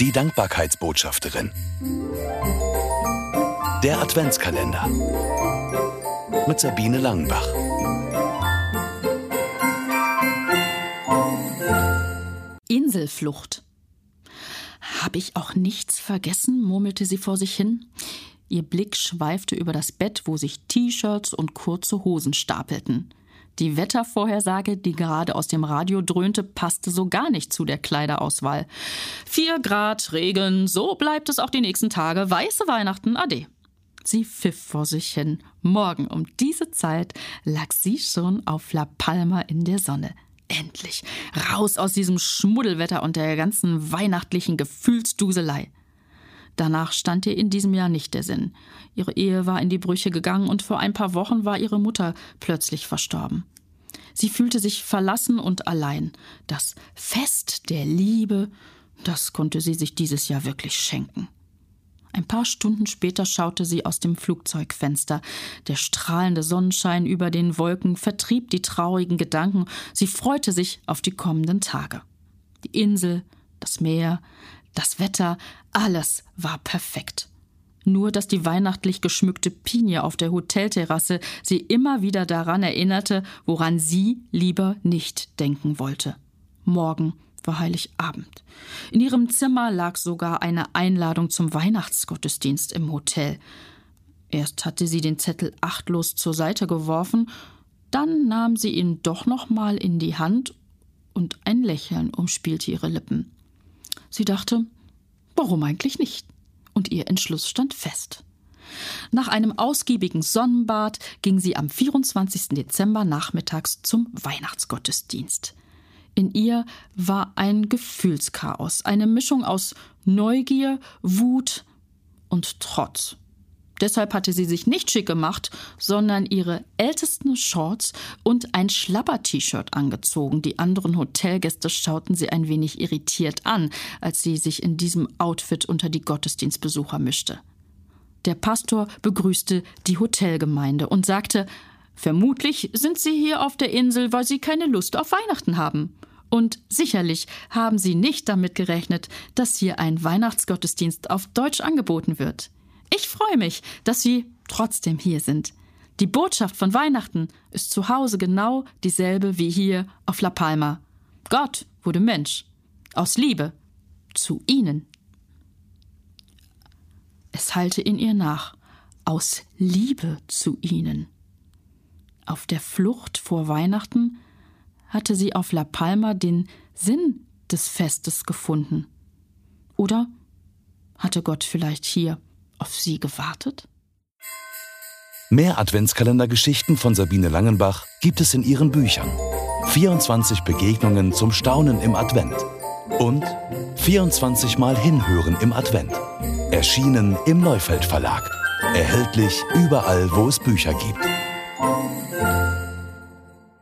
Die Dankbarkeitsbotschafterin. Der Adventskalender. Mit Sabine Langenbach. Inselflucht. Hab ich auch nichts vergessen? murmelte sie vor sich hin. Ihr Blick schweifte über das Bett, wo sich T-Shirts und kurze Hosen stapelten. Die Wettervorhersage, die gerade aus dem Radio dröhnte, passte so gar nicht zu der Kleiderauswahl. Vier Grad, Regen, so bleibt es auch die nächsten Tage. Weiße Weihnachten, ade. Sie pfiff vor sich hin. Morgen um diese Zeit lag sie schon auf La Palma in der Sonne. Endlich raus aus diesem Schmuddelwetter und der ganzen weihnachtlichen Gefühlsduselei. Danach stand ihr in diesem Jahr nicht der Sinn. Ihre Ehe war in die Brüche gegangen und vor ein paar Wochen war ihre Mutter plötzlich verstorben. Sie fühlte sich verlassen und allein. Das Fest der Liebe, das konnte sie sich dieses Jahr wirklich schenken. Ein paar Stunden später schaute sie aus dem Flugzeugfenster. Der strahlende Sonnenschein über den Wolken vertrieb die traurigen Gedanken. Sie freute sich auf die kommenden Tage. Die Insel, das Meer, das Wetter, alles war perfekt. Nur dass die weihnachtlich geschmückte Pinie auf der Hotelterrasse sie immer wieder daran erinnerte, woran sie lieber nicht denken wollte. Morgen war Heiligabend. In ihrem Zimmer lag sogar eine Einladung zum Weihnachtsgottesdienst im Hotel. Erst hatte sie den Zettel achtlos zur Seite geworfen, dann nahm sie ihn doch noch mal in die Hand und ein Lächeln umspielte ihre Lippen. Sie dachte, warum eigentlich nicht? Und ihr Entschluss stand fest. Nach einem ausgiebigen Sonnenbad ging sie am 24. Dezember nachmittags zum Weihnachtsgottesdienst. In ihr war ein Gefühlschaos, eine Mischung aus Neugier, Wut und Trotz. Deshalb hatte sie sich nicht schick gemacht, sondern ihre ältesten Shorts und ein Schlapper-T-Shirt angezogen. Die anderen Hotelgäste schauten sie ein wenig irritiert an, als sie sich in diesem Outfit unter die Gottesdienstbesucher mischte. Der Pastor begrüßte die Hotelgemeinde und sagte, Vermutlich sind Sie hier auf der Insel, weil Sie keine Lust auf Weihnachten haben. Und sicherlich haben Sie nicht damit gerechnet, dass hier ein Weihnachtsgottesdienst auf Deutsch angeboten wird. Ich freue mich, dass Sie trotzdem hier sind. Die Botschaft von Weihnachten ist zu Hause genau dieselbe wie hier auf La Palma. Gott wurde Mensch. Aus Liebe. Zu Ihnen. Es hallte in ihr nach. Aus Liebe zu Ihnen. Auf der Flucht vor Weihnachten hatte sie auf La Palma den Sinn des Festes gefunden. Oder hatte Gott vielleicht hier auf sie gewartet? Mehr Adventskalendergeschichten von Sabine Langenbach gibt es in ihren Büchern. 24 Begegnungen zum Staunen im Advent und 24 Mal Hinhören im Advent. Erschienen im Neufeld Verlag. Erhältlich überall, wo es Bücher gibt.